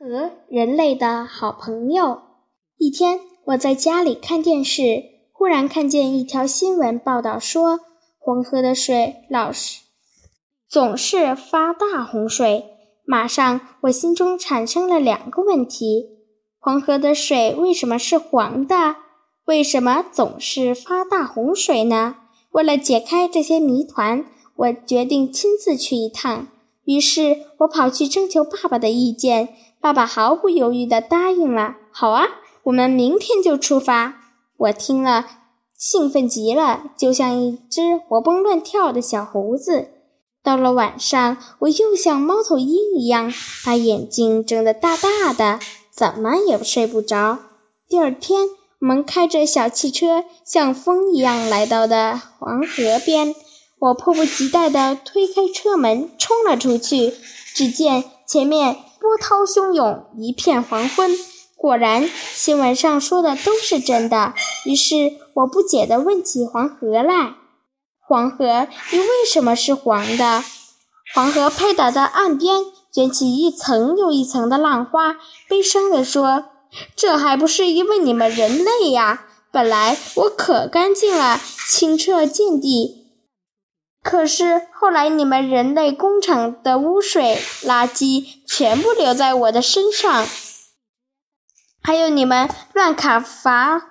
和人类的好朋友。一天，我在家里看电视，忽然看见一条新闻报道说，黄河的水老是总是发大洪水。马上，我心中产生了两个问题：黄河的水为什么是黄的？为什么总是发大洪水呢？为了解开这些谜团，我决定亲自去一趟。于是我跑去征求爸爸的意见。爸爸毫不犹豫地答应了。好啊，我们明天就出发。我听了，兴奋极了，就像一只活蹦乱跳的小猴子。到了晚上，我又像猫头鹰一样，把眼睛睁得大大的，怎么也睡不着。第二天，我们开着小汽车，像风一样来到的黄河边。我迫不及待地推开车门，冲了出去。只见前面。波涛汹涌，一片黄昏。果然，新闻上说的都是真的。于是，我不解地问起黄河来：“黄河，你为什么是黄的？”黄河拍打的岸边卷起一层又一层的浪花，悲伤地说：“这还不是因为你们人类呀！本来我可干净了，清澈见底。”可是后来，你们人类工厂的污水垃圾全部留在我的身上，还有你们乱砍伐、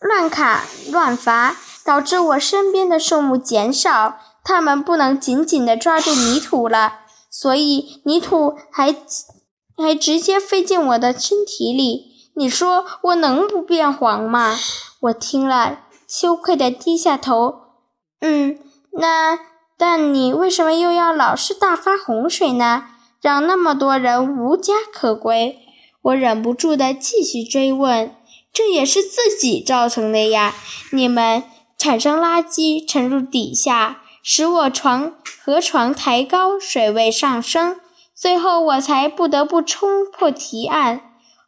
乱砍乱伐，导致我身边的树木减少，它们不能紧紧地抓住泥土了，所以泥土还还直接飞进我的身体里。你说我能不变黄吗？我听了，羞愧地低下头。嗯。那，但你为什么又要老是大发洪水呢？让那么多人无家可归？我忍不住的继续追问。这也是自己造成的呀！你们产生垃圾沉入底下，使我床河床抬高，水位上升，最后我才不得不冲破堤岸。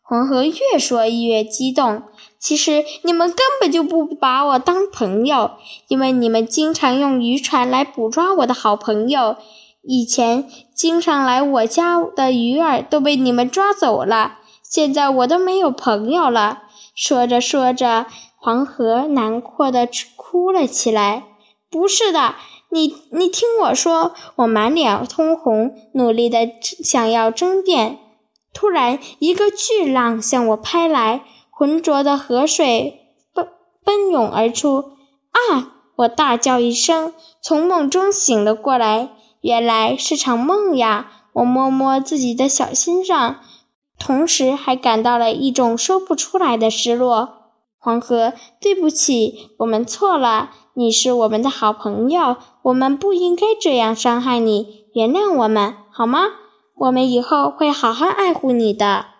黄河越说越激动。其实你们根本就不把我当朋友，因为你们经常用渔船来捕抓我的好朋友。以前经常来我家的鱼儿都被你们抓走了，现在我都没有朋友了。说着说着，黄河难过的哭了起来。不是的，你你听我说，我满脸通红，努力的想要争辩。突然，一个巨浪向我拍来。浑浊的河水奔奔涌而出，啊！我大叫一声，从梦中醒了过来。原来是场梦呀！我摸摸自己的小心脏，同时还感到了一种说不出来的失落。黄河，对不起，我们错了。你是我们的好朋友，我们不应该这样伤害你。原谅我们好吗？我们以后会好好爱护你的。